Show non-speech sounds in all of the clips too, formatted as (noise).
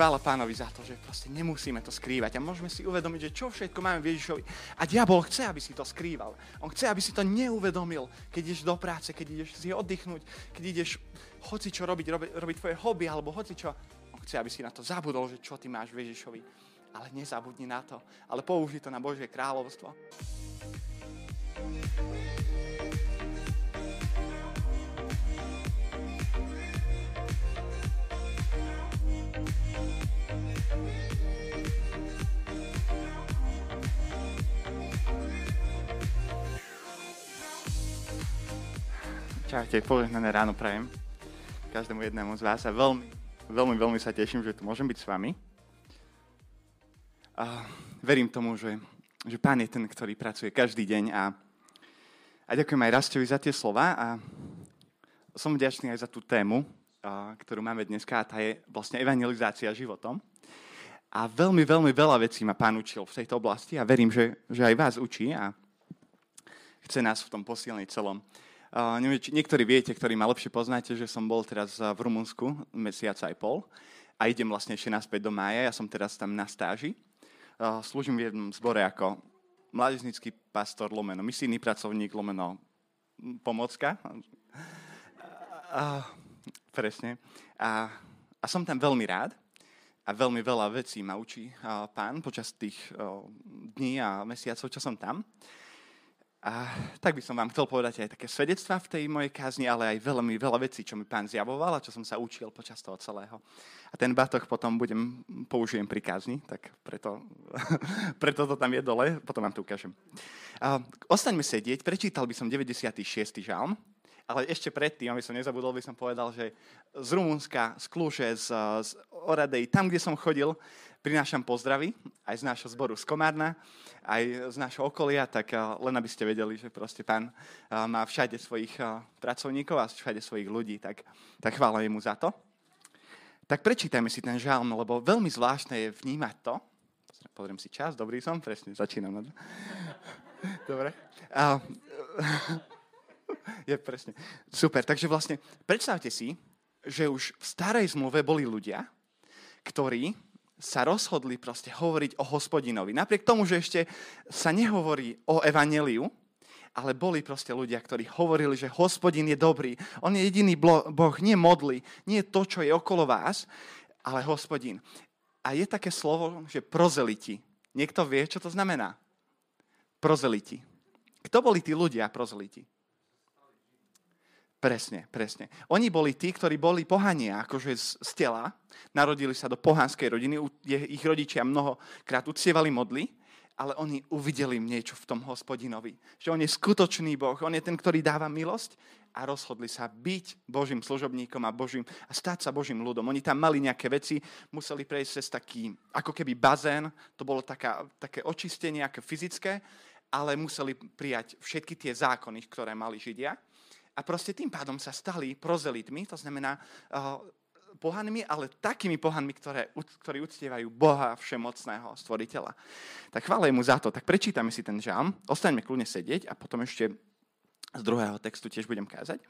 chvála pánovi za to, že proste nemusíme to skrývať a môžeme si uvedomiť, že čo všetko máme v Ježišovi. A diabol chce, aby si to skrýval. On chce, aby si to neuvedomil, keď ideš do práce, keď ideš si oddychnúť, keď ideš hoci čo robiť, robiť, robiť tvoje hobby alebo hoci čo. On chce, aby si na to zabudol, že čo ty máš v Ježišovi. Ale nezabudni na to, ale použij to na Božie kráľovstvo. Čaute, požehnané ráno prajem každému jednému z vás a veľmi, veľmi, veľmi sa teším, že tu môžem byť s vami. A verím tomu, že, že Pán je ten, ktorý pracuje každý deň a, a ďakujem aj Rastovi za tie slova a som vďačný aj za tú tému, a, ktorú máme dneska a tá je vlastne evangelizácia životom. A veľmi, veľmi veľa vecí ma Pán učil v tejto oblasti a verím, že, že aj vás učí a chce nás v tom posilniť celom. Neviem, či niektorí viete, ktorí ma lepšie poznáte, že som bol teraz v Rumunsku mesiac aj pol a idem vlastne ešte naspäť do mája. Ja som teraz tam na stáži. Uh, v jednom zbore ako mládežnický pastor, lomeno misijný pracovník, lomeno pomocka. Uh, presne. A, a som tam veľmi rád a veľmi veľa vecí ma učí pán počas tých dní a mesiacov, čo som tam. A tak by som vám chcel povedať aj také svedectvá v tej mojej kázni, ale aj veľmi veľa vecí, čo mi pán zjavoval a čo som sa učil počas toho celého. A ten batoh potom budem, použijem pri kázni, tak preto, (laughs) preto to tam je dole, potom vám to ukážem. A, ostaňme sedieť, prečítal by som 96. žalm, ale ešte predtým, aby som nezabudol, by som povedal, že z Rumunska, z Kluže, z, z Oradej, tam, kde som chodil, prinášam pozdravy aj z nášho zboru z Komárna, aj z nášho okolia, tak len aby ste vedeli, že proste pán má všade svojich pracovníkov a všade svojich ľudí, tak, tak chvála jemu za to. Tak prečítajme si ten žalm, lebo veľmi zvláštne je vnímať to. Pozriem si čas, dobrý som, presne, začínam. (laughs) Dobre. A, (laughs) je presne. Super, takže vlastne predstavte si, že už v starej zmluve boli ľudia, ktorí sa rozhodli proste hovoriť o hospodinovi. Napriek tomu, že ešte sa nehovorí o evaneliu, ale boli proste ľudia, ktorí hovorili, že hospodin je dobrý. On je jediný boh, nie modly, nie to, čo je okolo vás, ale hospodin. A je také slovo, že prozeliti. Niekto vie, čo to znamená? Prozeliti. Kto boli tí ľudia prozeliti? Presne, presne. Oni boli tí, ktorí boli pohania, akože z, z tela, narodili sa do pohanskej rodiny, ich rodičia mnohokrát uctievali modly, ale oni uvideli niečo v tom hospodinovi. Že on je skutočný Boh, on je ten, ktorý dáva milosť a rozhodli sa byť Božím služobníkom a, Božím, a stať sa Božím ľudom. Oni tam mali nejaké veci, museli prejsť cez taký, ako keby bazén, to bolo taká, také očistenie, ako fyzické, ale museli prijať všetky tie zákony, ktoré mali Židia a proste tým pádom sa stali prozelitmi, to znamená uh, pohanmi, ale takými pohanmi, ktoré, ktorí uctievajú Boha všemocného stvoriteľa. Tak chvála mu za to. Tak prečítame si ten žám, ostaňme kľudne sedieť a potom ešte z druhého textu tiež budem kázať.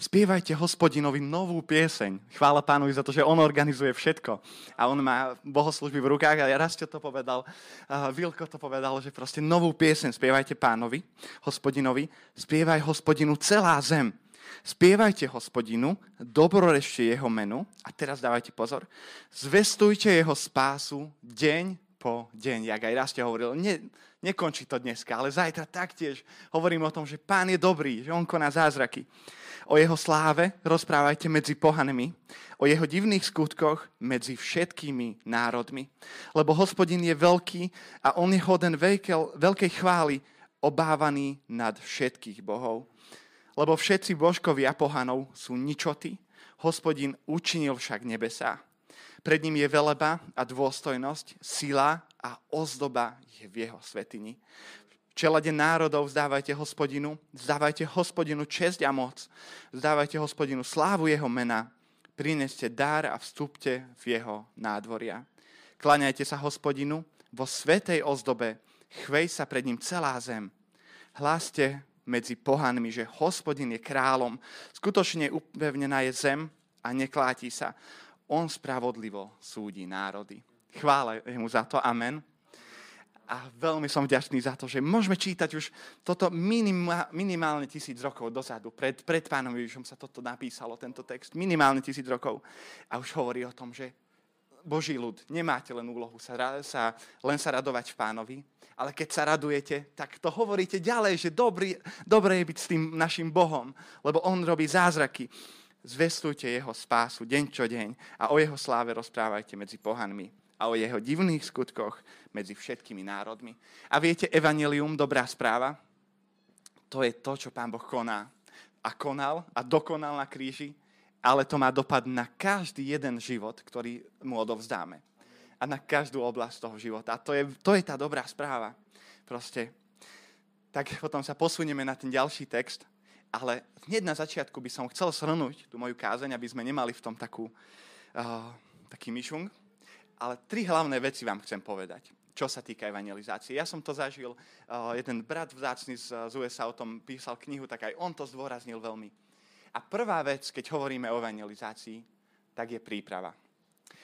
Spievajte hospodinovi novú pieseň. Chvála pánovi za to, že on organizuje všetko. A on má bohoslužby v rukách a ja raz to povedal, uh, Vilko to povedal, že proste novú pieseň spievajte pánovi, hospodinovi. Spievaj hospodinu celá zem. Spievajte hospodinu, dobrorešte jeho menu. A teraz dávajte pozor. Zvestujte jeho spásu deň po deň. Jak aj raz ste hovoril, ne, nekončí to dneska, ale zajtra taktiež hovorím o tom, že pán je dobrý, že on koná zázraky. O jeho sláve rozprávajte medzi pohanmi, o jeho divných skutkoch medzi všetkými národmi. Lebo hospodin je veľký a on je hoden veľkej, veľkej chvály, obávaný nad všetkých bohov. Lebo všetci božkovia pohanov sú ničoty, hospodin učinil však nebesá. Pred ním je veleba a dôstojnosť, sila a ozdoba je v jeho svetini čelade národov vzdávajte hospodinu, vzdávajte hospodinu česť a moc, vzdávajte hospodinu slávu jeho mena, prineste dar a vstúpte v jeho nádvoria. Klaňajte sa hospodinu vo svetej ozdobe, chvej sa pred ním celá zem. Hláste medzi pohanmi, že hospodin je kráľom, skutočne upevnená je zem a nekláti sa. On spravodlivo súdi národy. Chvále mu za to, amen. A veľmi som vďačný za to, že môžeme čítať už toto minima, minimálne tisíc rokov dozadu. Pred, pred pánom Ježišom sa toto napísalo, tento text. Minimálne tisíc rokov. A už hovorí o tom, že Boží ľud, nemáte len úlohu sa, sa, len sa radovať v pánovi, ale keď sa radujete, tak to hovoríte ďalej, že dobrý, dobré je byť s tým našim Bohom, lebo On robí zázraky. Zvestujte Jeho spásu deň čo deň a o Jeho sláve rozprávajte medzi pohanmi a o Jeho divných skutkoch medzi všetkými národmi. A viete, evanelium, dobrá správa, to je to, čo Pán Boh koná. A konal a dokonal na kríži ale to má dopad na každý jeden život, ktorý mu odovzdáme. A na každú oblasť toho života. A to je, to je tá dobrá správa. Proste. Tak potom sa posunieme na ten ďalší text, ale hneď na začiatku by som chcel shrnúť tú moju kázeň, aby sme nemali v tom takú, uh, taký myšung. Ale tri hlavné veci vám chcem povedať, čo sa týka evangelizácie. Ja som to zažil, uh, jeden brat vzácný z, z USA o tom písal knihu, tak aj on to zdôraznil veľmi a prvá vec, keď hovoríme o evangelizácii, tak je príprava.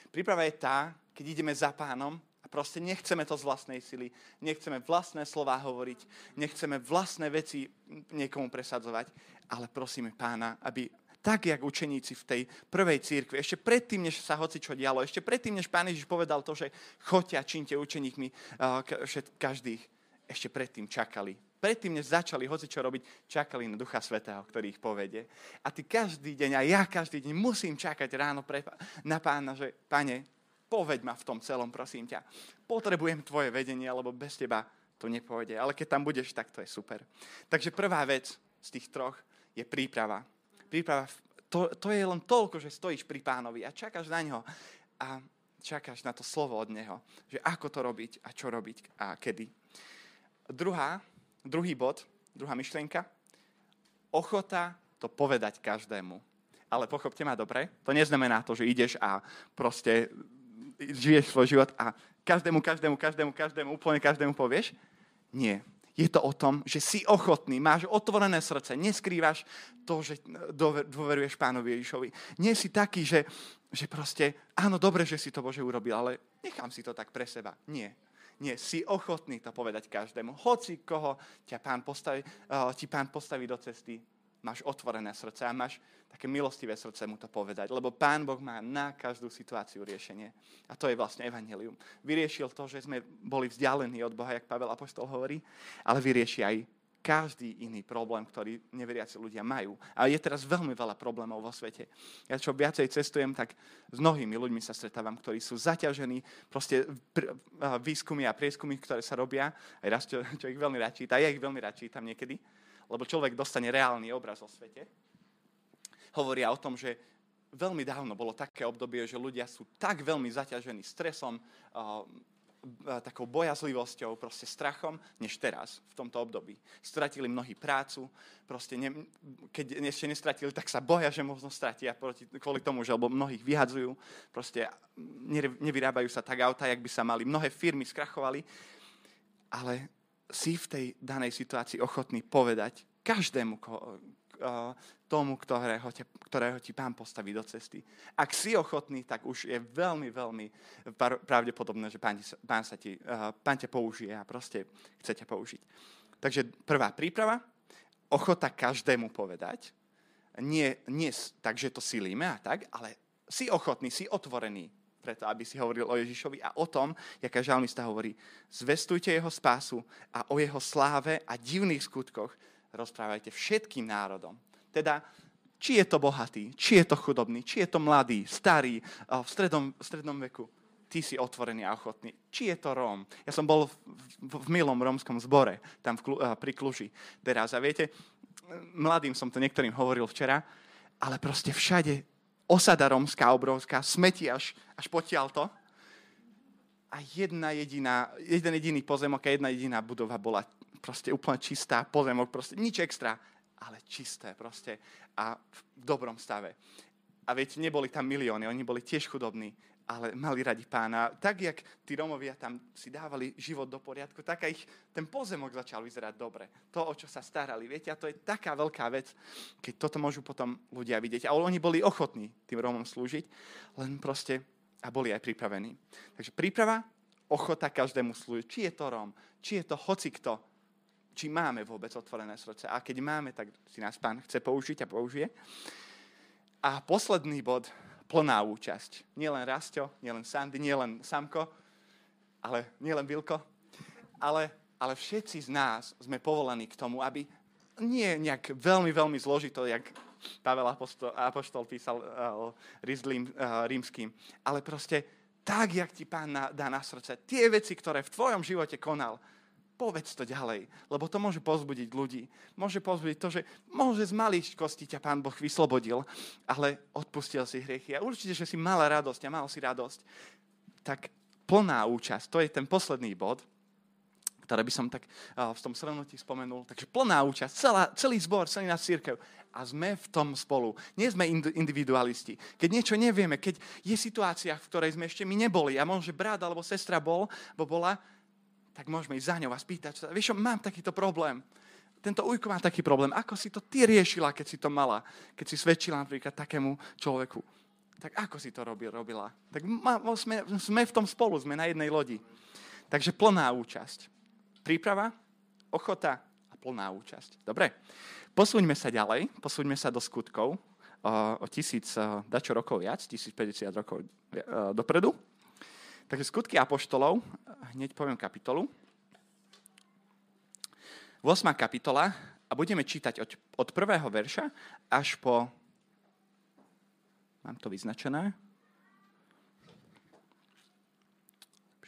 Príprava je tá, keď ideme za pánom proste nechceme to z vlastnej sily, nechceme vlastné slova hovoriť, nechceme vlastné veci niekomu presadzovať, ale prosíme pána, aby tak, jak učeníci v tej prvej církvi, ešte predtým, než sa hoci čo dialo, ešte predtým, než pán Ježiš povedal to, že choďte a čínte učeníkmi uh, každých, ešte predtým čakali. Predtým, než začali hoci čo robiť, čakali na Ducha Svetého, ktorý ich povede. A ty každý deň, a ja každý deň musím čakať ráno pre, na pána, že pane, povedď ma v tom celom, prosím ťa. Potrebujem tvoje vedenie, lebo bez teba to nepôjde. Ale keď tam budeš, tak to je super. Takže prvá vec z tých troch je príprava. Príprava, to, to je len toľko, že stojíš pri pánovi a čakáš na ňo. A čakáš na to slovo od neho, že ako to robiť a čo robiť a kedy. Druhá Druhý bod, druhá myšlienka. Ochota to povedať každému. Ale pochopte ma dobre, to neznamená to, že ideš a proste žiješ svoj život a každému, každému, každému, každému, úplne každému povieš. Nie. Je to o tom, že si ochotný, máš otvorené srdce, neskrývaš to, že dôveruješ pánovi Ježišovi. Nie si taký, že, že proste, áno, dobre, že si to Bože urobil, ale nechám si to tak pre seba. Nie nie, si ochotný to povedať každému. Hoci koho ťa pán postaví, uh, ti pán postaví do cesty, máš otvorené srdce a máš také milostivé srdce mu to povedať. Lebo pán Boh má na každú situáciu riešenie. A to je vlastne evanelium. Vyriešil to, že sme boli vzdialení od Boha, jak Pavel Apostol hovorí, ale vyrieši aj každý iný problém, ktorý neveriaci ľudia majú. A je teraz veľmi veľa problémov vo svete. Ja čo viacej cestujem, tak s mnohými ľuďmi sa stretávam, ktorí sú zaťažení, proste výskumy a prieskumy, ktoré sa robia, aj raz, čo, čo ich veľmi rád číta, ja ich veľmi rád čítam niekedy, lebo človek dostane reálny obraz o svete. Hovoria o tom, že veľmi dávno bolo také obdobie, že ľudia sú tak veľmi zaťažení stresom, takou bojazlivosťou, proste strachom, než teraz, v tomto období. Stratili mnohí prácu, proste ne, keď ešte nestratili, tak sa boja, že možno stratia proti, kvôli tomu, že lebo mnohých vyhadzujú, proste nevyrábajú sa tak auta, jak by sa mali. Mnohé firmy skrachovali, ale si v tej danej situácii ochotný povedať každému, tomu, ktorého, te, ktorého ti pán postaví do cesty. Ak si ochotný, tak už je veľmi, veľmi pravdepodobné, že pán, pán, sa ti, pán ťa použije a proste chce ťa použiť. Takže prvá príprava, ochota každému povedať, nie, nie tak, to silíme a tak, ale si ochotný, si otvorený preto, aby si hovoril o Ježišovi a o tom, jaká žalmista hovorí, zvestujte jeho spásu a o jeho sláve a divných skutkoch rozprávajte všetkým národom. Teda, či je to bohatý, či je to chudobný, či je to mladý, starý, v stredom, v strednom veku. Ty si otvorený a ochotný. Či je to Róm. Ja som bol v, v, v milom rómskom zbore, tam v, pri Kluži teraz. A viete, mladým som to niektorým hovoril včera, ale proste všade osada rómska obrovská, smeti až, až potiaľ to. A jedna jediná, jeden jediný pozemok a jedna jediná budova bola proste úplne čistá, pozemok, proste nič extra ale čisté proste a v dobrom stave. A viete, neboli tam milióny, oni boli tiež chudobní, ale mali radi pána. Tak, jak tí Romovia tam si dávali život do poriadku, tak ich ten pozemok začal vyzerať dobre. To, o čo sa starali. Viete, a to je taká veľká vec, keď toto môžu potom ľudia vidieť. A oni boli ochotní tým Romom slúžiť, len proste a boli aj pripravení. Takže príprava, ochota každému slúžiť. Či je to Rom, či je to hoci kto, či máme vôbec otvorené srdce. A keď máme, tak si nás pán chce použiť a použije. A posledný bod, plná účasť. Nielen Rasto, nielen Sandy, nielen Samko, ale nielen Bilko, ale, ale všetci z nás sme povolení k tomu, aby nie nejak veľmi, veľmi zložito, jak Pavel Apostol, Apoštol písal uh, rizlým uh, rímským, ale proste tak, jak ti pán na, dá na srdce, tie veci, ktoré v tvojom živote konal, povedz to ďalej, lebo to môže pozbudiť ľudí. Môže pozbudiť to, že môže z maličkosti ťa Pán Boh vyslobodil, ale odpustil si hriechy. A určite, že si mala radosť a mal si radosť. Tak plná účasť, to je ten posledný bod, ktoré by som tak v tom srovnutí spomenul. Takže plná účasť, celá, celý zbor, celý nás církev. A sme v tom spolu. Nie sme individualisti. Keď niečo nevieme, keď je situácia, v ktorej sme ešte my neboli a možno, že brat alebo sestra bol, bo bola, tak môžeme ísť za ňou a spýtať sa, vieš mám takýto problém. Tento ujko má taký problém. Ako si to ty riešila, keď si to mala? Keď si svedčila napríklad takému človeku. Tak ako si to robil, robila? Tak sme, sme v tom spolu, sme na jednej lodi. Takže plná účasť príprava, ochota a plná účasť. Dobre, posúňme sa ďalej, posúňme sa do skutkov o, tisíc dačo rokov viac, 1050 rokov e, dopredu. Takže skutky apoštolov, hneď poviem kapitolu. 8. kapitola a budeme čítať od, od prvého verša až po... Mám to vyznačené.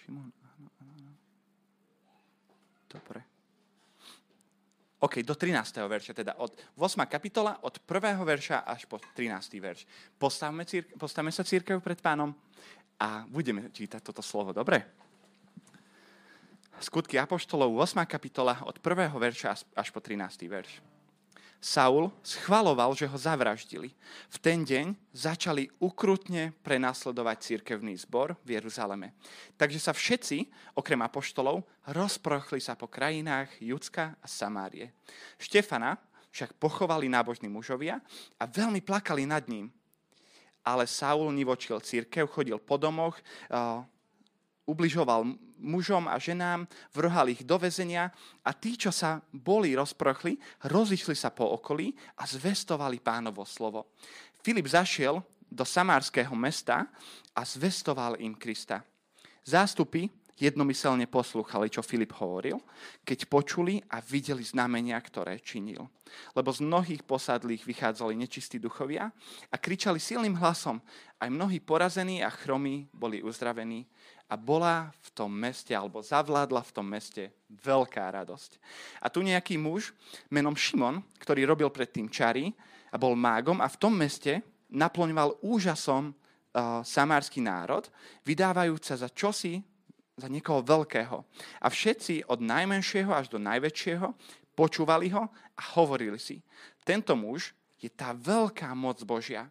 Šimon, Dobre. OK, do 13. verša, teda od 8. kapitola, od 1. verša až po 13. verš. Postavme, círke, postavme sa církev pred pánom a budeme čítať toto slovo, dobre? Skutky Apoštolov, 8. kapitola, od 1. verša až po 13. verš. Saul schvaloval, že ho zavraždili. V ten deň začali ukrutne prenasledovať církevný zbor v Jeruzaleme. Takže sa všetci, okrem apoštolov, rozprochli sa po krajinách Judska a Samárie. Štefana však pochovali nábožní mužovia a veľmi plakali nad ním. Ale Saul nivočil církev, chodil po domoch, ubližoval mužom a ženám, vrhal ich do väzenia a tí, čo sa boli rozprochli, rozišli sa po okolí a zvestovali pánovo slovo. Filip zašiel do samárskeho mesta a zvestoval im Krista. Zástupy jednomyselne poslúchali, čo Filip hovoril, keď počuli a videli znamenia, ktoré činil. Lebo z mnohých posadlých vychádzali nečistí duchovia a kričali silným hlasom. Aj mnohí porazení a chromí boli uzdravení a bola v tom meste, alebo zavládla v tom meste veľká radosť. A tu nejaký muž menom Šimon, ktorý robil predtým čary a bol mágom a v tom meste naplňoval úžasom uh, samársky národ, vydávajúca za čosi za niekoho veľkého. A všetci od najmenšieho až do najväčšieho počúvali ho a hovorili si, tento muž je tá veľká moc Božia.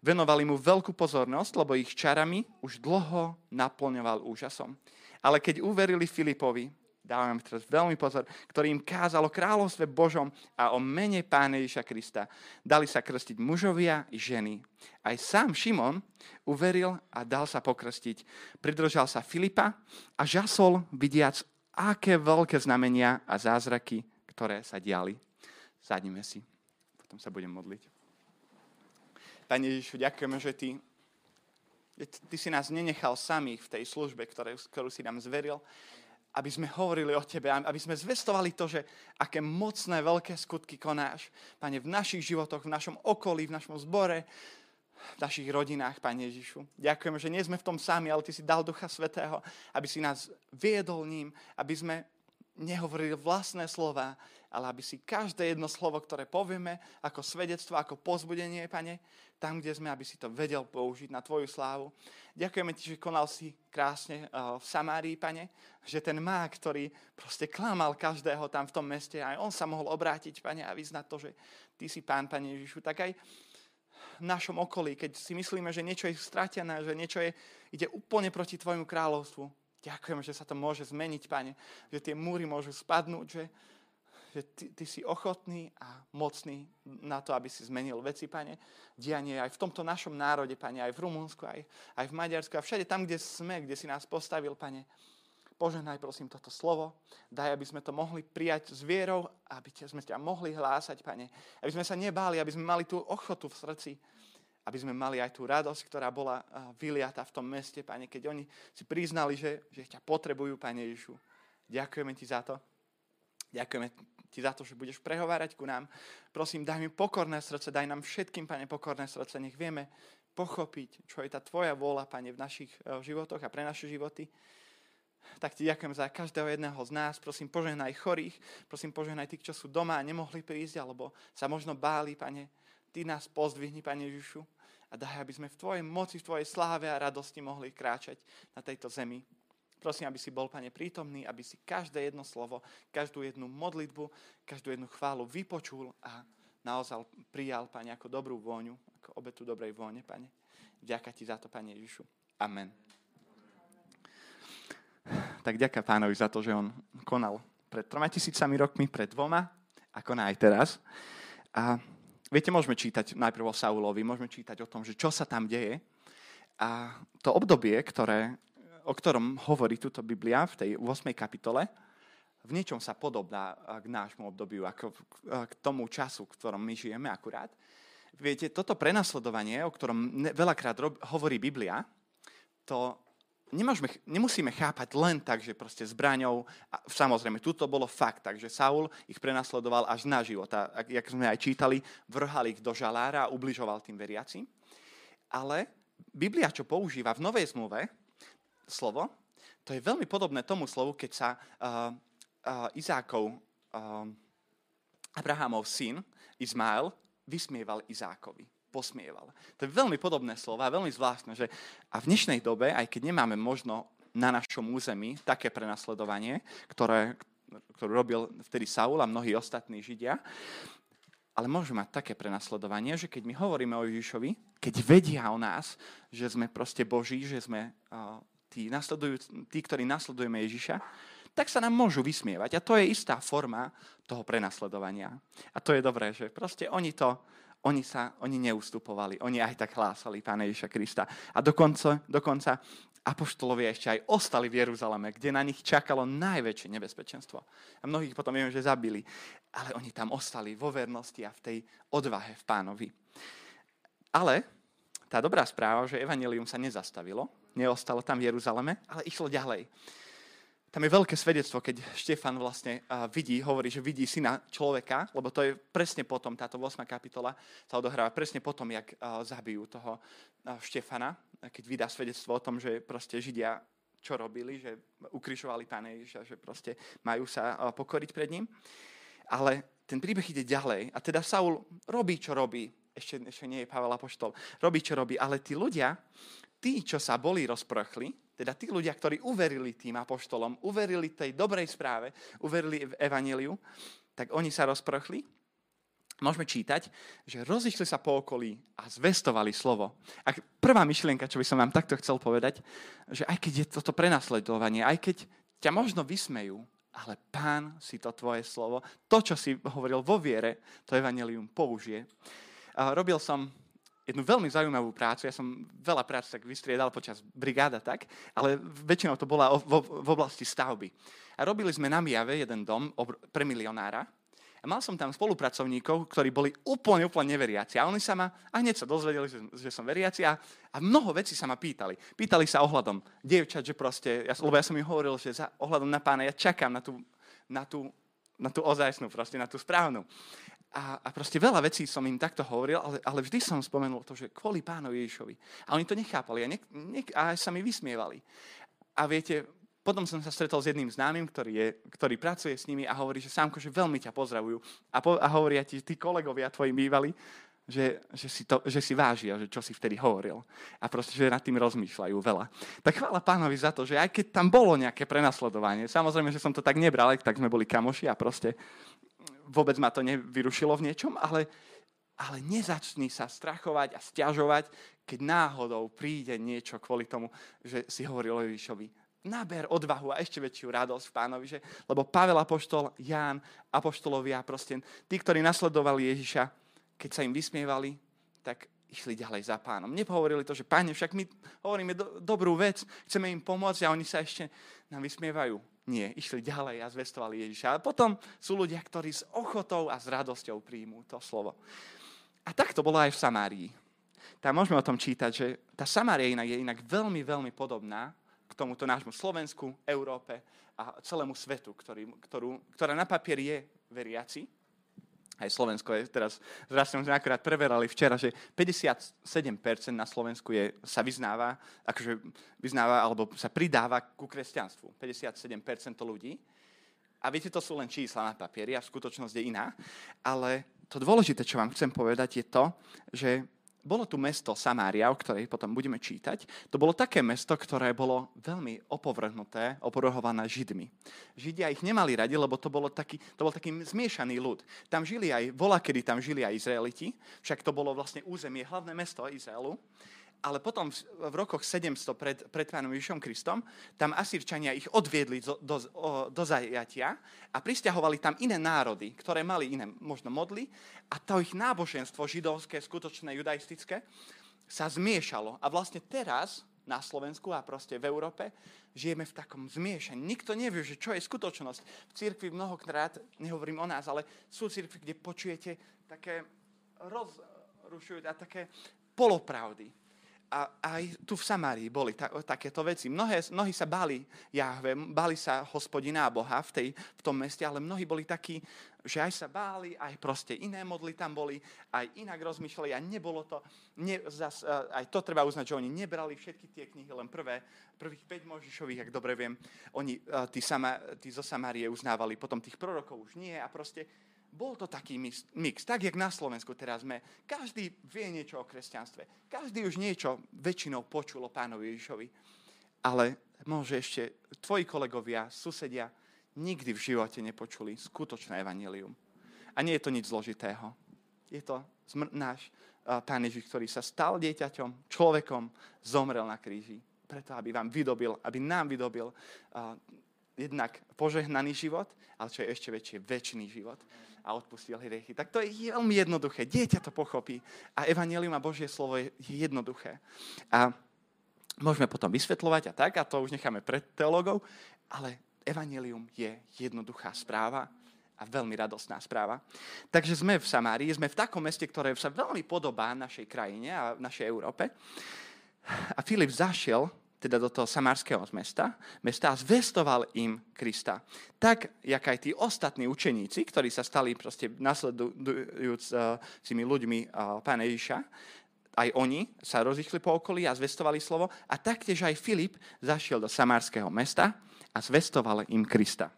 Venovali mu veľkú pozornosť, lebo ich čarami už dlho naplňoval úžasom. Ale keď uverili Filipovi, dávame teraz veľmi pozor, ktorý im kázal o kráľovstve Božom a o mene Pána Ježiša Krista. Dali sa krstiť mužovia i ženy. Aj sám Šimon uveril a dal sa pokrstiť. Pridržal sa Filipa a žasol vidiac, aké veľké znamenia a zázraky, ktoré sa diali. Sadnime si, potom sa budem modliť. Pane Ježišu, ďakujeme, že Ty Ty si nás nenechal samých v tej službe, ktorú si nám zveril aby sme hovorili o Tebe, aby sme zvestovali to, že aké mocné, veľké skutky konáš, Pane, v našich životoch, v našom okolí, v našom zbore, v našich rodinách, Pane Ježišu. Ďakujeme, že nie sme v tom sami, ale Ty si dal Ducha Svetého, aby si nás viedol ním, aby sme nehovorili vlastné slova, ale aby si každé jedno slovo, ktoré povieme, ako svedectvo, ako pozbudenie, Pane, tam, kde sme, aby si to vedel použiť na Tvoju slávu. Ďakujeme Ti, že konal si krásne eh, v Samárii, Pane, že ten má, ktorý proste klamal každého tam v tom meste, aj on sa mohol obrátiť, Pane, a vyznať to, že Ty si Pán, Pane Ježišu, tak aj našom okolí, keď si myslíme, že niečo je stratené, že niečo je, ide úplne proti Tvojmu kráľovstvu. Ďakujem, že sa to môže zmeniť, Pane, že tie múry môžu spadnúť, že, že ty, ty si ochotný a mocný na to, aby si zmenil veci, Pane. Dianie aj v tomto našom národe, Pane, aj v Rumunsku, aj, aj v Maďarsku a všade tam, kde sme, kde si nás postavil, Pane. Požehnaj prosím toto slovo. Daj, aby sme to mohli prijať s vierou, aby sme ťa mohli hlásať, Pane. Aby sme sa nebáli, aby sme mali tú ochotu v srdci. Aby sme mali aj tú radosť, ktorá bola vyliata v tom meste, Pane, keď oni si priznali, že, že ťa potrebujú, Pane Ježišu. Ďakujeme Ti za to. Ďakujeme Ti za to, že budeš prehovárať ku nám. Prosím, daj mi pokorné srdce, daj nám všetkým, Pane, pokorné srdce. Nech vieme pochopiť, čo je tá Tvoja vôľa, Pane, v našich eh, životoch a pre naše životy tak ti ďakujem za každého jedného z nás. Prosím, požehnaj chorých, prosím, požehnaj tých, čo sú doma a nemohli prísť, alebo sa možno báli, pane. Ty nás pozdvihni, pane Ježišu, a daj, aby sme v Tvojej moci, v Tvojej sláve a radosti mohli kráčať na tejto zemi. Prosím, aby si bol, Pane, prítomný, aby si každé jedno slovo, každú jednu modlitbu, každú jednu chválu vypočul a naozaj prijal, Pane, ako dobrú vôňu, ako obetu dobrej vône, Pane. Ďakujem Ti za to, Pane Ježišu. Amen tak ďaká pánovi za to, že on konal pred troma tisícami rokmi, pred dvoma a koná aj teraz. A viete, môžeme čítať najprv o Saulovi, môžeme čítať o tom, že čo sa tam deje. A to obdobie, ktoré, o ktorom hovorí túto Biblia v tej 8. kapitole, v niečom sa podobná k nášmu obdobiu, ako k tomu času, v ktorom my žijeme akurát. Viete, toto prenasledovanie, o ktorom veľakrát hovorí Biblia, to nemôžeme, nemusíme chápať len tak, že proste zbraňou, a samozrejme, tuto bolo fakt, takže Saul ich prenasledoval až na život. A jak sme aj čítali, vrhal ich do žalára a ubližoval tým veriacim. Ale Biblia, čo používa v Novej zmluve, slovo, to je veľmi podobné tomu slovu, keď sa uh, uh, Izákov, uh, Abrahamov syn, Izmael, vysmieval Izákovi posmieval. To je veľmi podobné slova, veľmi zvláštne, že a v dnešnej dobe, aj keď nemáme možno na našom území také prenasledovanie, ktoré, ktoré robil vtedy Saul a mnohí ostatní Židia, ale môžeme mať také prenasledovanie, že keď my hovoríme o Ježišovi, keď vedia o nás, že sme proste Boží, že sme uh, tí, tí, ktorí nasledujeme Ježiša, tak sa nám môžu vysmievať. A to je istá forma toho prenasledovania. A to je dobré, že proste oni to, oni, sa, oni neustupovali, oni aj tak hlásali Pána Ježiša Krista. A dokonca, dokonca apoštolovia ešte aj ostali v Jeruzaleme, kde na nich čakalo najväčšie nebezpečenstvo. A mnohých potom vieme, že zabili. Ale oni tam ostali vo vernosti a v tej odvahe v pánovi. Ale tá dobrá správa, že evanelium sa nezastavilo, neostalo tam v Jeruzaleme, ale išlo ďalej. Tam je veľké svedectvo, keď Štefan vlastne vidí, hovorí, že vidí syna človeka, lebo to je presne potom, táto 8. kapitola sa odohráva presne potom, jak zabijú toho Štefana, keď vydá svedectvo o tom, že proste Židia čo robili, že ukrižovali Pána Ježiša, že proste majú sa pokoriť pred ním. Ale ten príbeh ide ďalej. A teda Saul robí, čo robí. Ešte, ešte nie je Pavel Apoštol. Robí, čo robí. Ale tí ľudia, tí, čo sa boli rozprchli, teda tí ľudia, ktorí uverili tým apoštolom, uverili tej dobrej správe, uverili v evaníliu, tak oni sa rozprchli. Môžeme čítať, že rozišli sa po okolí a zvestovali slovo. A prvá myšlienka, čo by som vám takto chcel povedať, že aj keď je toto prenasledovanie, aj keď ťa možno vysmejú, ale pán si to tvoje slovo, to, čo si hovoril vo viere, to evanelium použije. Robil som jednu veľmi zaujímavú prácu. Ja som veľa prác tak vystriedal počas brigáda, tak, ale väčšinou to bola v oblasti stavby. A robili sme na Mijave jeden dom pre milionára a mal som tam spolupracovníkov, ktorí boli úplne, úplne neveriaci. A oni sa ma, a hneď sa dozvedeli, že, som veriaci a, a mnoho vecí sa ma pýtali. Pýtali sa ohľadom dievčat, že proste, ja, lebo ja som im hovoril, že za ohľadom na pána ja čakám na tú, na tú, na tú ozajstnú, proste na tú správnu. A, a proste veľa vecí som im takto hovoril, ale, ale vždy som spomenul to, že kvôli pánovi Ježišovi. A oni to nechápali a, ne, ne, a sa mi vysmievali. A viete, potom som sa stretol s jedným známym, ktorý, je, ktorý pracuje s nimi a hovorí, že Sámko, že veľmi ťa pozdravujú. A, po, a hovoria ti, tí kolegovia tvoji bývali, že, že, si to, že si vážia, že čo si vtedy hovoril. A proste, že nad tým rozmýšľajú veľa. Tak chvála pánovi za to, že aj keď tam bolo nejaké prenasledovanie, samozrejme, že som to tak nebral, tak sme boli kamoši a proste vôbec ma to nevyrušilo v niečom, ale, ale nezačni sa strachovať a stiažovať, keď náhodou príde niečo kvôli tomu, že si hovoril Ježišovi. Naber odvahu a ešte väčšiu radosť v pánovi, že? lebo Pavel Apoštol, Ján, Apoštolovia, proste tí, ktorí nasledovali Ježiša, keď sa im vysmievali, tak išli ďalej za pánom. Nepohovorili to, že páne, však my hovoríme do, dobrú vec, chceme im pomôcť a oni sa ešte nám vysmievajú. Nie, išli ďalej a zvestovali Ježiša. A potom sú ľudia, ktorí s ochotou a s radosťou príjmú to slovo. A tak to bolo aj v Samárii. Tam môžeme o tom čítať, že tá Samária je inak veľmi, veľmi podobná k tomuto nášmu Slovensku, Európe a celému svetu, ktorý, ktorú, ktorá na papier je veriaci, aj Slovensko je teraz, zraz sme akorát preverali včera, že 57% na Slovensku je, sa vyznáva, akože vyznáva, alebo sa pridáva ku kresťanstvu. 57% ľudí. A viete, to sú len čísla na papieri a skutočnosť je iná. Ale to dôležité, čo vám chcem povedať, je to, že bolo tu mesto Samária, o ktorej potom budeme čítať. To bolo také mesto, ktoré bolo veľmi opovrhnuté, opovrhované Židmi. Židia ich nemali radi, lebo to, bolo taký, to bol taký zmiešaný ľud. Tam žili aj, vola, tam žili aj Izraeliti, však to bolo vlastne územie, hlavné mesto Izraelu ale potom v, v rokoch 700 pred, pred pánom Ježišom Kristom, tam Asírčania ich odviedli do, do, do zajatia a pristahovali tam iné národy, ktoré mali iné možno modly a to ich náboženstvo židovské, skutočné, judaistické, sa zmiešalo. A vlastne teraz na Slovensku a proste v Európe žijeme v takom zmiešaní. Nikto nevie, že čo je skutočnosť. V cirkvi mnohokrát, nehovorím o nás, ale sú cirkvi, kde počujete také rozrušujúce a také polopravdy a aj tu v Samárii boli ta, takéto veci. Mnohé, mnohí sa báli Jahve, báli sa hospodina a Boha v, tej, v tom meste, ale mnohí boli takí, že aj sa báli, aj proste iné modly tam boli, aj inak rozmýšľali a nebolo to, ne, zas, aj to treba uznať, že oni nebrali všetky tie knihy, len prvé, prvých 5 Možišových, ak dobre viem, oni, tí, sama, tí zo Samárie uznávali, potom tých prorokov už nie a proste bol to taký mix, tak jak na Slovensku teraz sme. Každý vie niečo o kresťanstve. Každý už niečo väčšinou počul o pánovi Ježišovi. Ale môže ešte tvoji kolegovia, susedia nikdy v živote nepočuli skutočné evanelium. A nie je to nič zložitého. Je to zmr- náš uh, pán Ježiš, ktorý sa stal dieťaťom, človekom, zomrel na kríži. Preto, aby vám vydobil, aby nám vydobil uh, jednak požehnaný život, ale čo je ešte väčšie, väčší život a odpustil hriechy. Tak to je veľmi jednoduché. Dieťa to pochopí. A evanelium a Božie slovo je, jednoduché. A môžeme potom vysvetľovať a tak, a to už necháme pred teologov, ale evanelium je jednoduchá správa a veľmi radostná správa. Takže sme v Samárii, sme v takom meste, ktoré sa veľmi podobá našej krajine a našej Európe. A Filip zašiel teda do toho samárskeho mesta, mesta a zvestoval im Krista. Tak, jak aj tí ostatní učeníci, ktorí sa stali proste nasledujúcimi ľuďmi pána Ježiša, aj oni sa rozichli po okolí a zvestovali slovo a taktiež aj Filip zašiel do samárskeho mesta a zvestoval im Krista.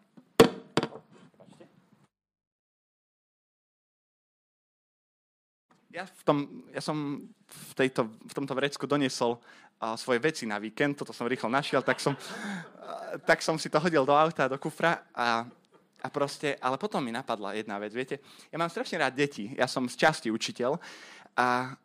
Ja, v tom, ja som v, tejto, v tomto vrecku doniesol svoje veci na víkend, toto som rýchlo našiel, tak som, tak som si to hodil do auta, do kufra a, a proste, ale potom mi napadla jedna vec, viete, ja mám strašne rád deti, ja som z časti učiteľ a,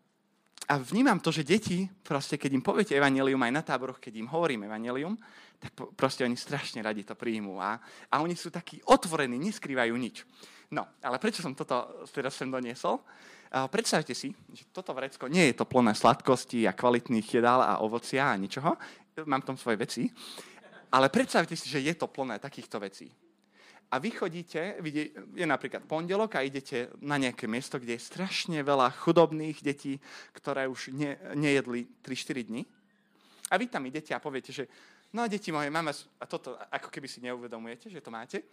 a vnímam to, že deti, proste keď im poviete evanelium aj na táboroch, keď im hovorím evanelium, tak proste oni strašne radi to príjmú a, a oni sú takí otvorení, neskrývajú nič. No, ale prečo som toto teraz sem doniesol? Predstavte si, že toto vrecko nie je to plné sladkosti a kvalitných jedál a ovocia a ničoho. Mám tam svoje veci. Ale predstavte si, že je to plné takýchto vecí. A vy chodíte, je napríklad pondelok a idete na nejaké miesto, kde je strašne veľa chudobných detí, ktoré už ne, nejedli 3-4 dní. A vy tam idete a poviete, že no deti moje, máme, a toto ako keby si neuvedomujete, že to máte,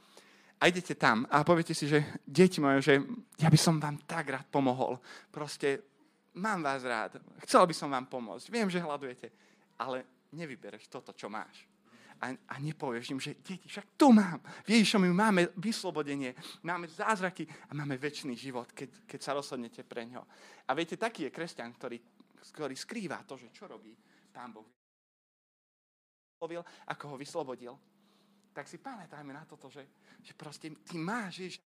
a idete tam a poviete si, že deti moje, že ja by som vám tak rád pomohol. Proste mám vás rád, chcel by som vám pomôcť, viem, že hľadujete, ale nevybereš toto, čo máš. A, a nepovieš im, že deti, však tu mám. V Ježišovi máme vyslobodenie, máme zázraky a máme väčší život, keď, keď sa rozhodnete pre ňo. A viete, taký je kresťan, ktorý, ktorý skrýva to, že čo robí Pán Boh. Ako ho vyslobodil tak si pamätajme na toto, že, že proste ty máš Ježiša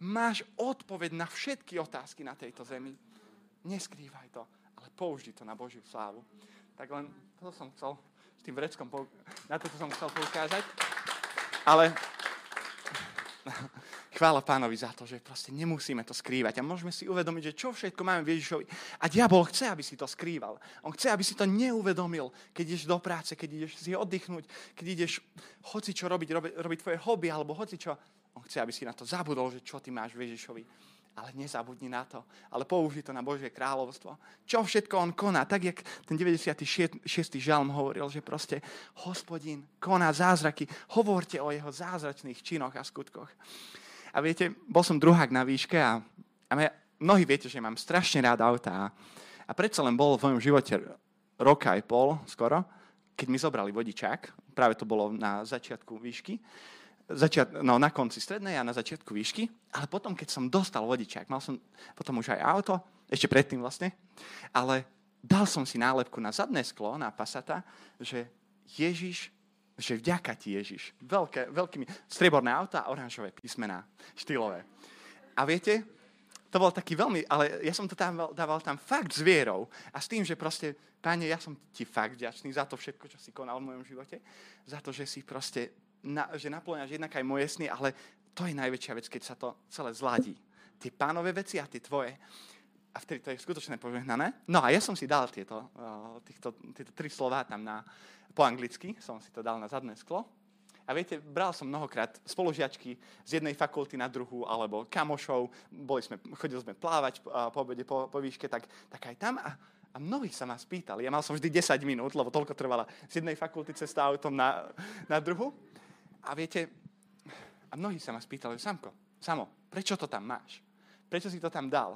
Máš odpoveď na všetky otázky na tejto zemi. Neskrývaj to, ale použij to na Božiu slávu. Tak len to som chcel s tým vreckom, na to som chcel poukázať. Ale chvála pánovi za to, že proste nemusíme to skrývať a môžeme si uvedomiť, že čo všetko máme v Ježišovi. A diabol chce, aby si to skrýval. On chce, aby si to neuvedomil, keď ideš do práce, keď ideš si oddychnúť, keď ideš hoci čo robiť, robiť, robiť tvoje hobby alebo hoci čo. On chce, aby si na to zabudol, že čo ty máš v Ježišovi ale nezabudni na to. Ale použij to na Božie kráľovstvo. Čo všetko on koná, tak jak ten 96. žalm hovoril, že proste hospodin koná zázraky. Hovorte o jeho zázračných činoch a skutkoch. A viete, bol som druhák na výške a, a mnohí viete, že mám strašne rád auta. A predsa len bol v mojom živote roka aj pol skoro, keď mi zobrali vodičák. Práve to bolo na začiatku výšky začiat, no, na konci strednej a na začiatku výšky, ale potom, keď som dostal vodičák, mal som potom už aj auto, ešte predtým vlastne, ale dal som si nálepku na zadné sklo, na Passata, že Ježiš, že vďaka ti Ježiš. Veľké, veľkými, strieborné auta a oranžové písmená, štýlové. A viete, to bol taký veľmi, ale ja som to tam dával tam fakt s vierou a s tým, že proste, páne, ja som ti fakt vďačný za to všetko, čo si konal v mojom živote, za to, že si proste na, že naplňaš jednak aj moje sny, ale to je najväčšia vec, keď sa to celé zladí. Tie pánové veci a tie tvoje. A vtedy to je skutočne požehnané. No a ja som si dal tieto, uh, týchto, tieto tri slová tam na, po anglicky, som si to dal na zadné sklo. A viete, bral som mnohokrát spolužiačky z jednej fakulty na druhú, alebo kamošov, boli sme, chodili sme plávať po obede, po, po výške, tak, tak aj tam. A, a mnohí sa ma spýtali, ja mal som vždy 10 minút, lebo toľko trvala z jednej fakulty cesta autom na, na druhu. A viete, a mnohí sa ma spýtali, Samko, Samo, prečo to tam máš? Prečo si to tam dal?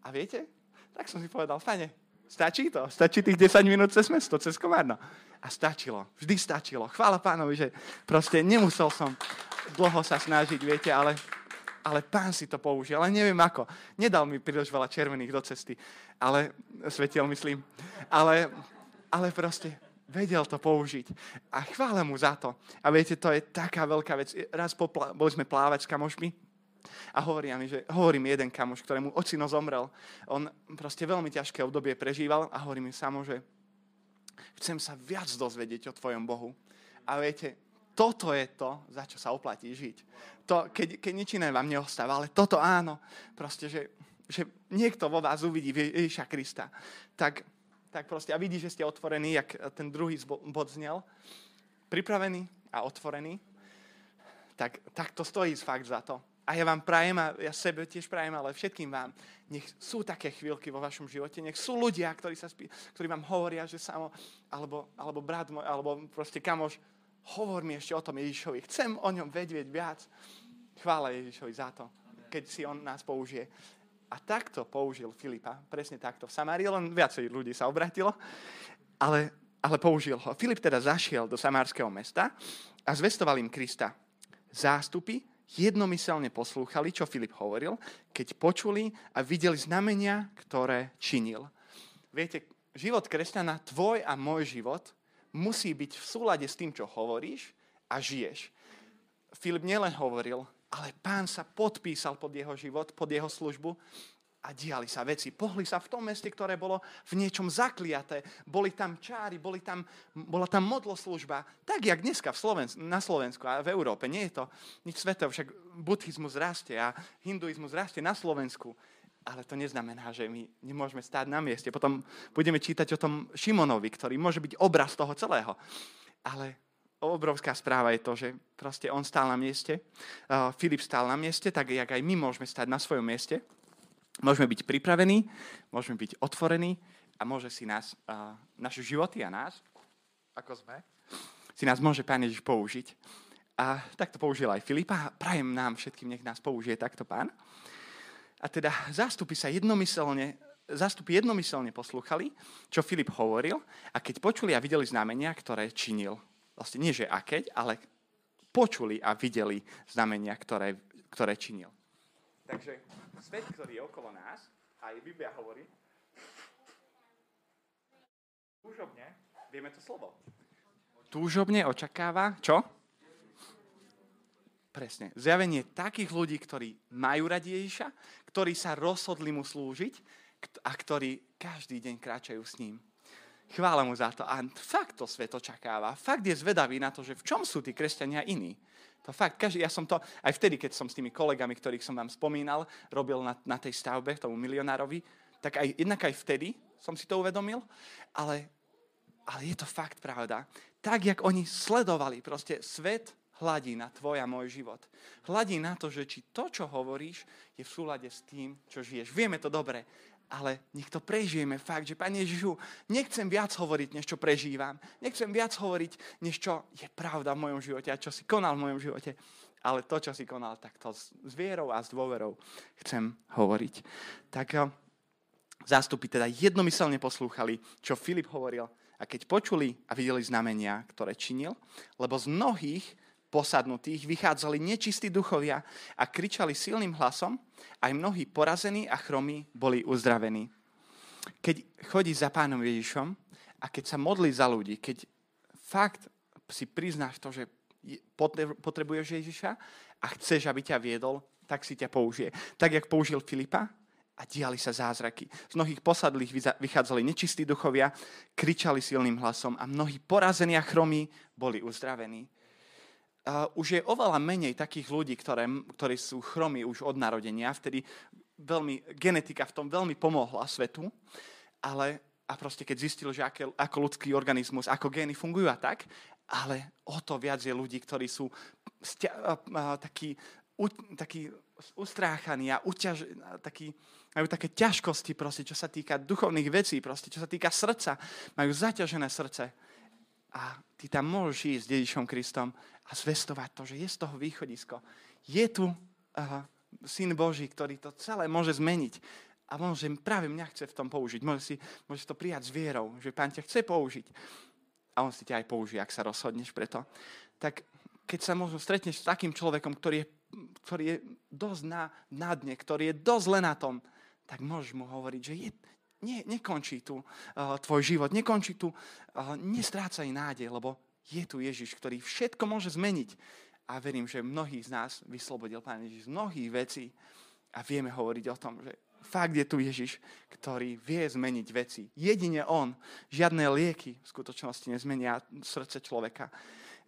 A viete, tak som si povedal, fajne, stačí to, stačí tých 10 minút cez mesto, cez Komárno. A stačilo, vždy stačilo. Chvála pánovi, že proste nemusel som dlho sa snažiť, viete, ale, ale pán si to použil, ale neviem ako. Nedal mi príliš veľa červených do cesty, ale, svetiel myslím, ale, ale proste vedel to použiť. A chvála mu za to. A viete, to je taká veľká vec. Raz popla- boli sme plávať s kamošmi a hovorí mi, že hovorí mi jeden kamoš, ktorému ocino zomrel. On proste veľmi ťažké obdobie prežíval a hovorí mi samo, že chcem sa viac dozvedieť o tvojom Bohu. A viete, toto je to, za čo sa oplatí žiť. To, keď, keď nič iné vám neostáva, ale toto áno, proste, že, že niekto vo vás uvidí Ježiša Krista, tak tak proste a vidí, že ste otvorení, jak ten druhý bod znel, pripravený a otvorený, tak, tak to stojí fakt za to. A ja vám prajem, a ja sebe tiež prajem, ale všetkým vám, nech sú také chvíľky vo vašom živote, nech sú ľudia, ktorí, sa spí, ktorí vám hovoria, že samo, alebo, alebo brat môj, alebo proste kamoš, hovor mi ešte o tom Ježišovi. Chcem o ňom vedieť viac. Chvála Ježišovi za to, keď si on nás použije. A takto použil Filipa, presne takto. V Samárii len viacej ľudí sa obratilo, ale, ale použil ho. Filip teda zašiel do samárskeho mesta a zvestoval im Krista. Zástupy jednomyselne poslúchali, čo Filip hovoril, keď počuli a videli znamenia, ktoré činil. Viete, život kresťana, tvoj a môj život, musí byť v súlade s tým, čo hovoríš a žiješ. Filip nielen hovoril, ale pán sa podpísal pod jeho život, pod jeho službu a diali sa veci. Pohli sa v tom meste, ktoré bolo v niečom zakliaté. Boli tam čári, boli tam, bola tam modloslužba. Tak, jak dneska v Slovensk- na Slovensku a v Európe. Nie je to nič svetého, však buddhizmus rastie a hinduizmus rastie na Slovensku. Ale to neznamená, že my nemôžeme stáť na mieste. Potom budeme čítať o tom Šimonovi, ktorý môže byť obraz toho celého. Ale obrovská správa je to, že proste on stál na mieste, uh, Filip stál na mieste, tak jak aj my môžeme stať na svojom mieste. Môžeme byť pripravení, môžeme byť otvorení a môže si nás, uh, naše životy a nás, ako sme, si nás môže Pán Ježiš použiť. A takto použil aj Filipa. Prajem nám všetkým, nech nás použije takto Pán. A teda zástupy sa jednomyselne zástupy jednomyselne poslúchali, čo Filip hovoril a keď počuli a videli znamenia, ktoré činil vlastne nie že akeď, ale počuli a videli znamenia, ktoré, ktoré činil. Takže svet, ktorý je okolo nás, aj Biblia hovorí, túžobne, vieme to slovo, túžobne očakáva, čo? Presne. Zjavenie takých ľudí, ktorí majú radi Ježiša, ktorí sa rozhodli mu slúžiť a ktorí každý deň kráčajú s ním. Chvála mu za to. A fakt to svet očakáva. Fakt je zvedavý na to, že v čom sú tí kresťania iní. To fakt, každý, ja som to, aj vtedy, keď som s tými kolegami, ktorých som vám spomínal, robil na, na tej stavbe, tomu milionárovi, tak aj, jednak aj vtedy som si to uvedomil, ale, ale je to fakt pravda. Tak, jak oni sledovali, proste svet hladí na tvoj a môj život. Hladí na to, že či to, čo hovoríš, je v súlade s tým, čo žiješ. Vieme to dobre, ale nech to prežijeme fakt, že Pane Ježišu, nechcem viac hovoriť, než čo prežívam. Nechcem viac hovoriť, než čo je pravda v mojom živote a čo si konal v mojom živote. Ale to, čo si konal, tak to s vierou a s dôverou chcem hovoriť. Tak eh, zástupy teda jednomyselne poslúchali, čo Filip hovoril a keď počuli a videli znamenia, ktoré činil, lebo z mnohých posadnutých vychádzali nečistí duchovia a kričali silným hlasom, aj mnohí porazení a chromí boli uzdravení. Keď chodí za pánom Ježišom a keď sa modlí za ľudí, keď fakt si priznáš to, že potrebuješ Ježiša a chceš, aby ťa viedol, tak si ťa použije. Tak, jak použil Filipa a diali sa zázraky. Z mnohých posadlých vychádzali nečistí duchovia, kričali silným hlasom a mnohí porazení a chromí boli uzdravení už je oveľa menej takých ľudí, ktoré, ktorí sú chromy už od narodenia, vtedy veľmi, genetika v tom veľmi pomohla svetu, ale a proste keď zistil, že aké, ako ľudský organizmus, ako gény fungujú a tak, ale o to viac je ľudí, ktorí sú stia, uh, uh, takí, u, takí ustráchaní a uťaž, takí, majú také ťažkosti, proste, čo sa týka duchovných vecí, proste, čo sa týka srdca. Majú zaťažené srdce. A ty tam môžeš ísť s Ježišom Kristom a zvestovať to, že je z toho východisko. Je tu uh, Syn Boží, ktorý to celé môže zmeniť. A môže práve mňa chce v tom použiť. Môže si, môže to prijať s vierou, že Pán ťa chce použiť. A on si ťa aj použije, ak sa rozhodneš preto. Tak keď sa možno stretneš s takým človekom, ktorý je, ktorý je dosť na, na dne, ktorý je dosť len na tom, tak môžeš mu hovoriť, že je, nie, nekončí tu uh, tvoj život, nekončí tu, uh, nestrácaj nádej, lebo je tu Ježiš, ktorý všetko môže zmeniť. A verím, že mnohých z nás vyslobodil Pán Ježiš z mnohých vecí a vieme hovoriť o tom, že fakt je tu Ježiš, ktorý vie zmeniť veci. Jedine On. Žiadne lieky v skutočnosti nezmenia srdce človeka.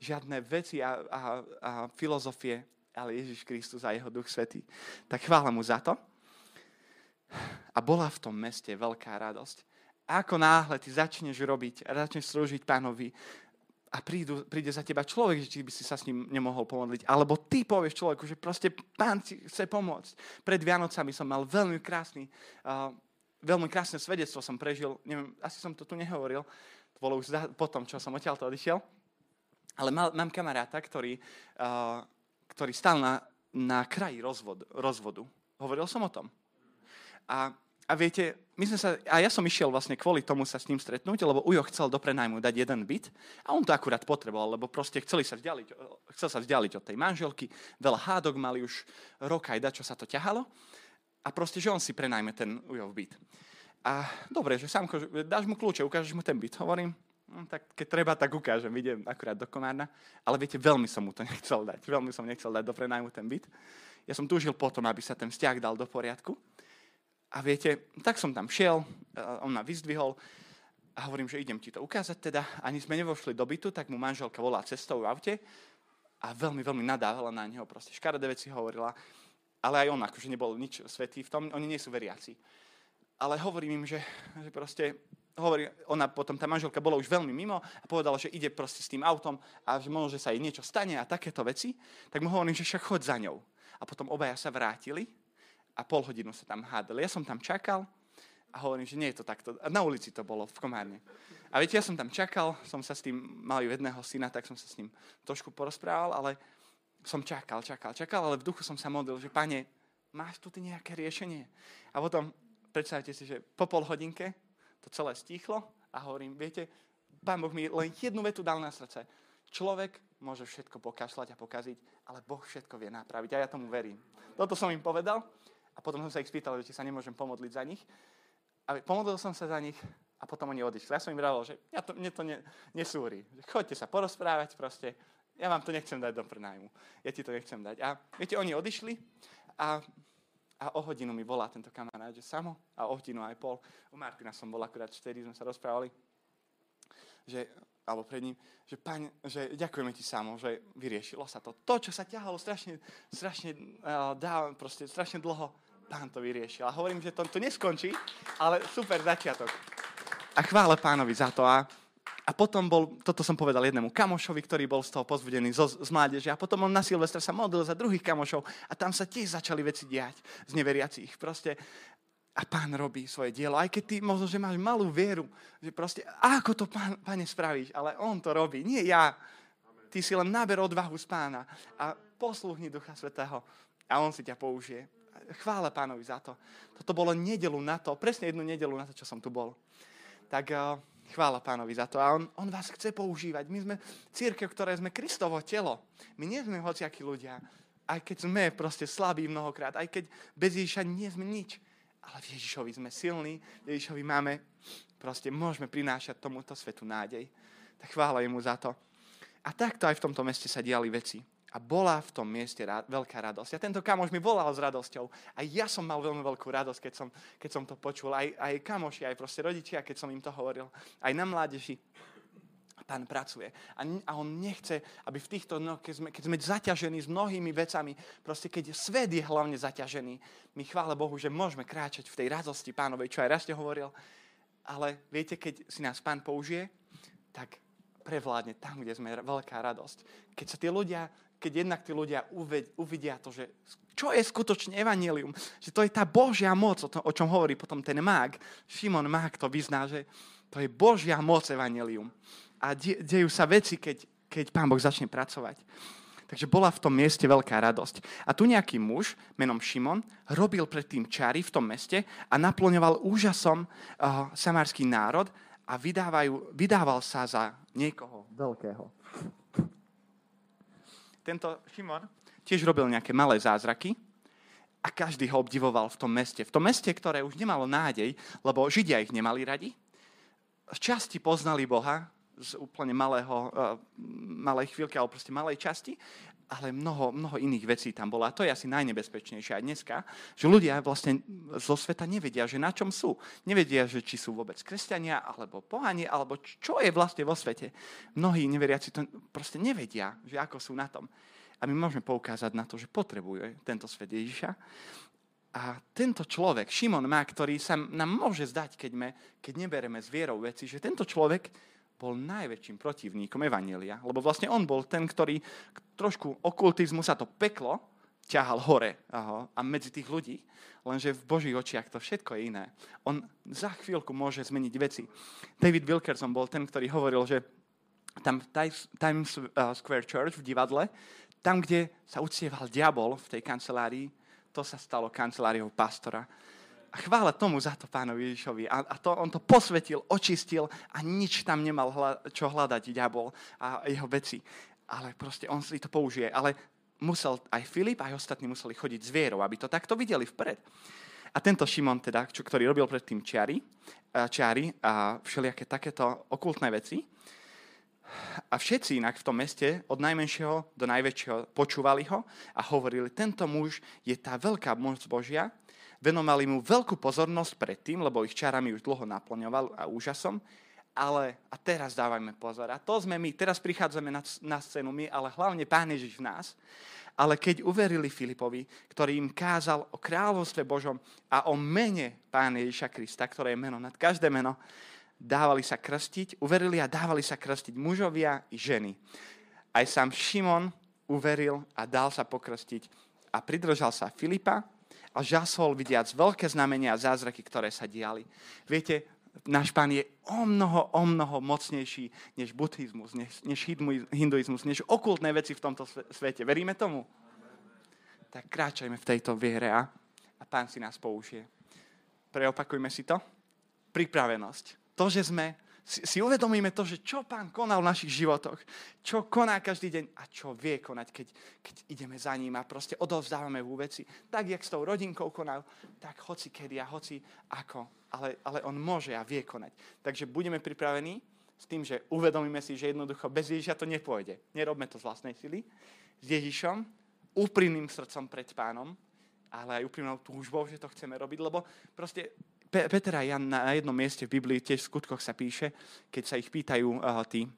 Žiadne veci a, a, a filozofie, ale Ježiš Kristus a jeho Duch Svetý. Tak chvála mu za to. A bola v tom meste veľká radosť. Ako náhle ty začneš robiť a začneš slúžiť pánovi, a prídu, príde za teba človek, že by si sa s ním nemohol pomodliť. Alebo ty povieš človeku, že proste pán ti chce pomôcť. Pred Vianocami som mal veľmi krásny, uh, veľmi krásne svedectvo som prežil. Neviem, asi som to tu nehovoril. To bolo už za, potom, čo som odtiaľto odišiel. Ale mal, mám kamaráta, ktorý, uh, ktorý stal na, na kraji rozvod, rozvodu. Hovoril som o tom. A a viete, my sme sa, a ja som išiel vlastne kvôli tomu sa s ním stretnúť, lebo Ujo chcel do prenajmu dať jeden byt a on to akurát potreboval, lebo proste chceli sa vzdialiť, chcel sa vzdialiť od tej manželky, veľa hádok mali už rok aj čo sa to ťahalo a proste, že on si prenajme ten Ujov byt. A dobre, že sám, dáš mu kľúče, ukážeš mu ten byt. Hovorím, no, tak keď treba, tak ukážem, idem akurát do Komárna. Ale viete, veľmi som mu to (laughs) nechcel dať, veľmi som nechcel dať do prenajmu ten byt. Ja som túžil potom, aby sa ten vzťah dal do poriadku. A viete, tak som tam šiel, on ma vyzdvihol a hovorím, že idem ti to ukázať teda. Ani sme nevošli do bytu, tak mu manželka volá cestou v aute a veľmi, veľmi nadávala na neho, proste škaredé veci hovorila. Ale aj on akože nebol nič svetý v tom, oni nie sú veriaci. Ale hovorím im, že, že proste, hovorí, ona potom, tá manželka bola už veľmi mimo a povedala, že ide proste s tým autom a že možno, že sa jej niečo stane a takéto veci, tak mu hovorím, že však chod za ňou. A potom obaja sa vrátili a pol hodinu sa tam hádali. Ja som tam čakal a hovorím, že nie je to takto. Na ulici to bolo, v Komárne. A viete, ja som tam čakal, som sa s tým, mali jedného syna, tak som sa s ním trošku porozprával, ale som čakal, čakal, čakal, ale v duchu som sa modlil, že pane, máš tu ty nejaké riešenie? A potom, predstavte si, že po pol hodinke to celé stíchlo a hovorím, viete, pán Boh mi len jednu vetu dal na srdce. Človek môže všetko pokašľať a pokaziť, ale Boh všetko vie napraviť a ja tomu verím. Toto som im povedal a potom som sa ich spýtal, či sa nemôžem pomodliť za nich. A pomodlil som sa za nich a potom oni odišli. Ja som im vravil, že ja to, mne to ne, nesúri. Chodte sa porozprávať proste ja vám to nechcem dať do prenajmu. Ja ti to nechcem dať. A viete, oni odišli a, a o hodinu mi volá tento kamarát, že samo, a o hodinu aj pol. U Martina som bol akurát, vtedy sme sa rozprávali, že, alebo pred ním, že, paň, že ďakujeme ti samo, že vyriešilo sa to. To, čo sa ťahalo strašne, strašne, uh, dá, proste, strašne dlho, pán to vyriešil. A hovorím, že to, to neskončí, ale super začiatok. A chvále pánovi za to. A, a potom bol, toto som povedal jednému kamošovi, ktorý bol z toho pozbudený z, z mládeže. A potom on na Silvestra sa modlil za druhých kamošov a tam sa tiež začali veci diať z neveriacich. Proste a pán robí svoje dielo. Aj keď ty možno, že máš malú vieru, že proste, ako to, pán, pane, spravíš? Ale on to robí, nie ja. Ty si len naber odvahu z pána a posluhni Ducha Svetého a on si ťa použije. Chvále pánovi za to. Toto bolo nedelu na to, presne jednu nedelu na to, čo som tu bol. Tak uh, chvála pánovi za to. A on, on vás chce používať. My sme církev, ktoré sme Kristovo telo. My nie sme hociakí ľudia. Aj keď sme proste slabí mnohokrát, aj keď bez Ježiša nie sme nič ale v Ježišovi sme silní, v Ježišovi máme, proste môžeme prinášať tomuto svetu nádej. Tak chvála jemu za to. A takto aj v tomto meste sa diali veci. A bola v tom mieste rád, veľká radosť. A tento kamoš mi volal s radosťou. A ja som mal veľmi veľkú radosť, keď som, keď som to počul. Aj, aj kamoši, aj proste rodičia, keď som im to hovoril. Aj na mládeži pán pracuje. A, a on nechce, aby v týchto dňoch, keď sme, keď sme zaťažení s mnohými vecami, proste keď svet je hlavne zaťažený, my chvále Bohu, že môžeme kráčať v tej radosti pánovej, čo aj raz hovoril. Ale viete, keď si nás pán použije, tak prevládne tam, kde sme veľká radosť. Keď sa tí ľudia, keď jednak tí ľudia uvidia to, že čo je skutočne evanelium, že to je tá Božia moc, o, to, o čom hovorí potom ten mák, Šimon mák to vyzná, že to je Božia moc evanelium a dejú sa veci, keď, keď Pán Boh začne pracovať. Takže bola v tom mieste veľká radosť. A tu nejaký muž menom Šimon robil predtým čary v tom meste a naplňoval úžasom uh, samarský národ a vydávajú, vydával sa za niekoho veľkého. Tento Šimon tiež robil nejaké malé zázraky a každý ho obdivoval v tom meste. V tom meste, ktoré už nemalo nádej, lebo Židia ich nemali radi, z časti poznali Boha, z úplne malého, uh, malej chvíľky, alebo proste malej časti, ale mnoho, mnoho iných vecí tam bolo. A to je asi najnebezpečnejšie aj dneska, že ľudia vlastne zo sveta nevedia, že na čom sú. Nevedia, že či sú vôbec kresťania, alebo pohanie, alebo čo je vlastne vo svete. Mnohí neveriaci to proste nevedia, že ako sú na tom. A my môžeme poukázať na to, že potrebuje tento svet Ježiša. A tento človek, Šimon má, ktorý sa nám môže zdať, keď, me, keď nebereme s vierou veci, že tento človek bol najväčším protivníkom Evanielia, lebo vlastne on bol ten, ktorý trošku okultizmu sa to peklo ťahal hore aho, a medzi tých ľudí, lenže v Božích očiach to všetko je iné. On za chvíľku môže zmeniť veci. David Wilkerson bol ten, ktorý hovoril, že tam v Times uh, Square Church v divadle, tam, kde sa uctieval diabol v tej kancelárii, to sa stalo kanceláriou pastora. A chvála tomu za to pánovi Ježišovi. A, a to, on to posvetil, očistil a nič tam nemal hľa, čo hľadať diabol a jeho veci. Ale proste on si to použije. Ale musel aj Filip, aj ostatní museli chodiť s vierou, aby to takto videli vpred. A tento Šimon, teda, čo, ktorý robil predtým čiary, čiary a všelijaké takéto okultné veci, a všetci inak v tom meste, od najmenšieho do najväčšieho, počúvali ho a hovorili, tento muž je tá veľká moc Božia, Venovali mu veľkú pozornosť predtým, lebo ich čarami už dlho naplňoval a úžasom. Ale, a teraz dávajme pozor, a to sme my, teraz prichádzame na, na scénu my, ale hlavne Pán Ježiš v nás. Ale keď uverili Filipovi, ktorý im kázal o kráľovstve Božom a o mene Pána Ježiša Krista, ktoré je meno nad každé meno, dávali sa krstiť, uverili a dávali sa krstiť mužovia i ženy. Aj sám Šimon uveril a dal sa pokrstiť a pridržal sa Filipa, a žasol vidiac veľké znamenia a zázraky, ktoré sa diali. Viete, náš pán je o mnoho, o mnoho mocnejší než buddhizmus, než, než hinduizmus, než okultné veci v tomto svete. Veríme tomu? Tak kráčajme v tejto viere a, a pán si nás použije. Preopakujme si to. Pripravenosť. To, že sme si, si uvedomíme to, že čo pán konal v našich životoch, čo koná každý deň a čo vie konať, keď, keď ideme za ním a proste odovzdávame v veci. Tak, jak s tou rodinkou konal, tak hoci kedy a hoci ako. Ale, ale on môže a vie konať. Takže budeme pripravení s tým, že uvedomíme si, že jednoducho bez Ježiša to nepôjde. Nerobme to z vlastnej sily. S Ježišom, úprimným srdcom pred pánom, ale aj úprimnou túžbou, že to chceme robiť, lebo proste Peter a Jan na jednom mieste v Biblii, tiež v skutkoch sa píše, keď sa ich pýtajú uh, tí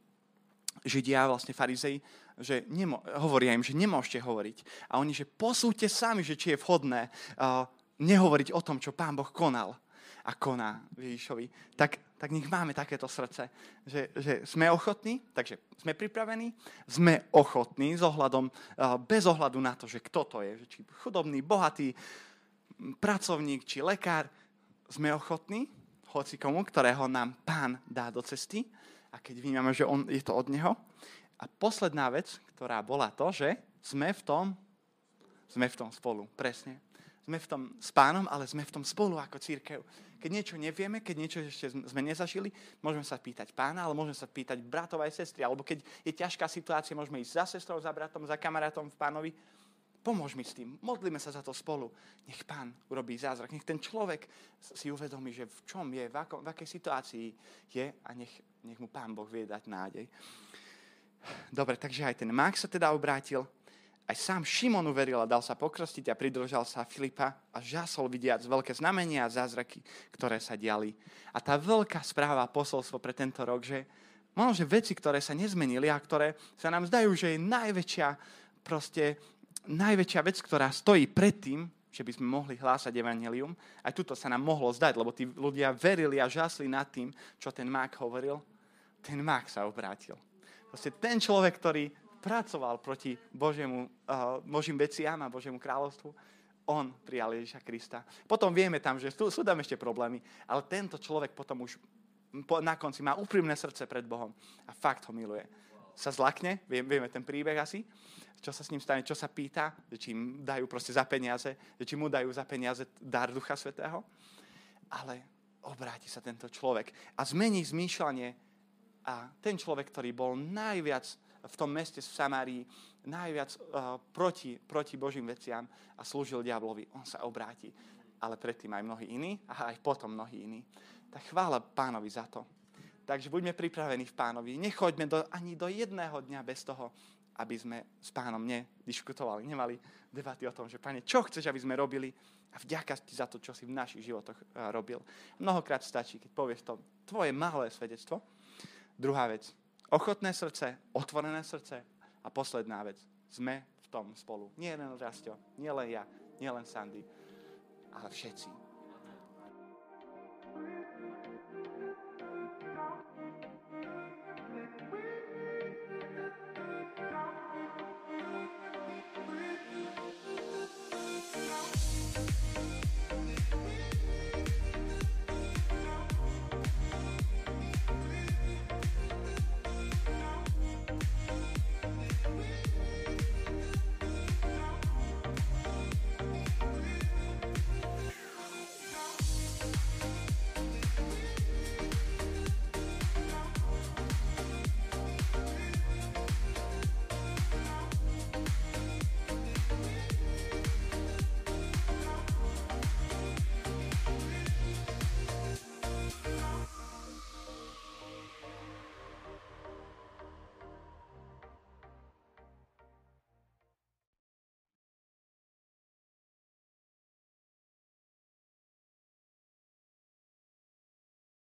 Židia, vlastne farizei, že nemo- hovoria im, že nemôžete hovoriť. A oni, že posúďte sami, že či je vhodné uh, nehovoriť o tom, čo pán Boh konal a koná Ježišovi. Tak, tak nech máme takéto srdce, že, že sme ochotní, takže sme pripravení, sme ochotní s ohľadom, uh, bez ohľadu na to, že kto to je, že či chudobný, bohatý, pracovník či lekár, sme ochotní, hoci komu, ktorého nám pán dá do cesty a keď vnímame, že on, je to od neho. A posledná vec, ktorá bola to, že sme v tom, sme v tom spolu, presne. Sme v tom s pánom, ale sme v tom spolu ako církev. Keď niečo nevieme, keď niečo ešte sme nezažili, môžeme sa pýtať pána, ale môžeme sa pýtať bratov aj sestry. Alebo keď je ťažká situácia, môžeme ísť za sestrou, za bratom, za kamarátom v pánovi Pomôž mi s tým, modlíme sa za to spolu. Nech pán urobí zázrak, nech ten človek si uvedomí, že v čom je, v, ako, v akej situácii je a nech, nech mu pán Boh vie dať nádej. Dobre, takže aj ten Mák sa teda obrátil, aj sám Šimon uveril a dal sa pokrstiť a pridržal sa Filipa a žasol vidiac veľké znamenia a zázraky, ktoré sa diali. A tá veľká správa, posolstvo pre tento rok, že možno, že veci, ktoré sa nezmenili a ktoré sa nám zdajú, že je najväčšia proste najväčšia vec, ktorá stojí pred tým, že by sme mohli hlásať evanelium, aj tuto sa nám mohlo zdať, lebo tí ľudia verili a žasli nad tým, čo ten mák hovoril, ten mák sa obrátil. Proste ten človek, ktorý pracoval proti Božiemu, uh, Božím veciam a Božiemu kráľovstvu, on prijal Ježiša Krista. Potom vieme tam, že sú, sú tam ešte problémy, ale tento človek potom už po, na konci má úprimné srdce pred Bohom a fakt ho miluje. Sa zlakne, vieme ten príbeh asi, čo sa s ním stane, čo sa pýta, či im dajú proste za peniaze, či mu dajú za peniaze dar Ducha Svetého. Ale obráti sa tento človek a zmení zmýšľanie a ten človek, ktorý bol najviac v tom meste v Samárii, najviac uh, proti, proti Božím veciam a slúžil diablovi, on sa obráti. Ale predtým aj mnohí iní a aj potom mnohí iní. Tak chvála pánovi za to. Takže buďme pripravení v pánovi. Nechoďme do, ani do jedného dňa bez toho, aby sme s pánom nediskutovali, nemali debaty o tom, že pane, čo chceš, aby sme robili a vďaka ti za to, čo si v našich životoch eh, robil. Mnohokrát stačí, keď povieš to tvoje malé svedectvo. Druhá vec, ochotné srdce, otvorené srdce a posledná vec, sme v tom spolu. Nie len Rastio, nie len ja, nie len Sandy, ale všetci.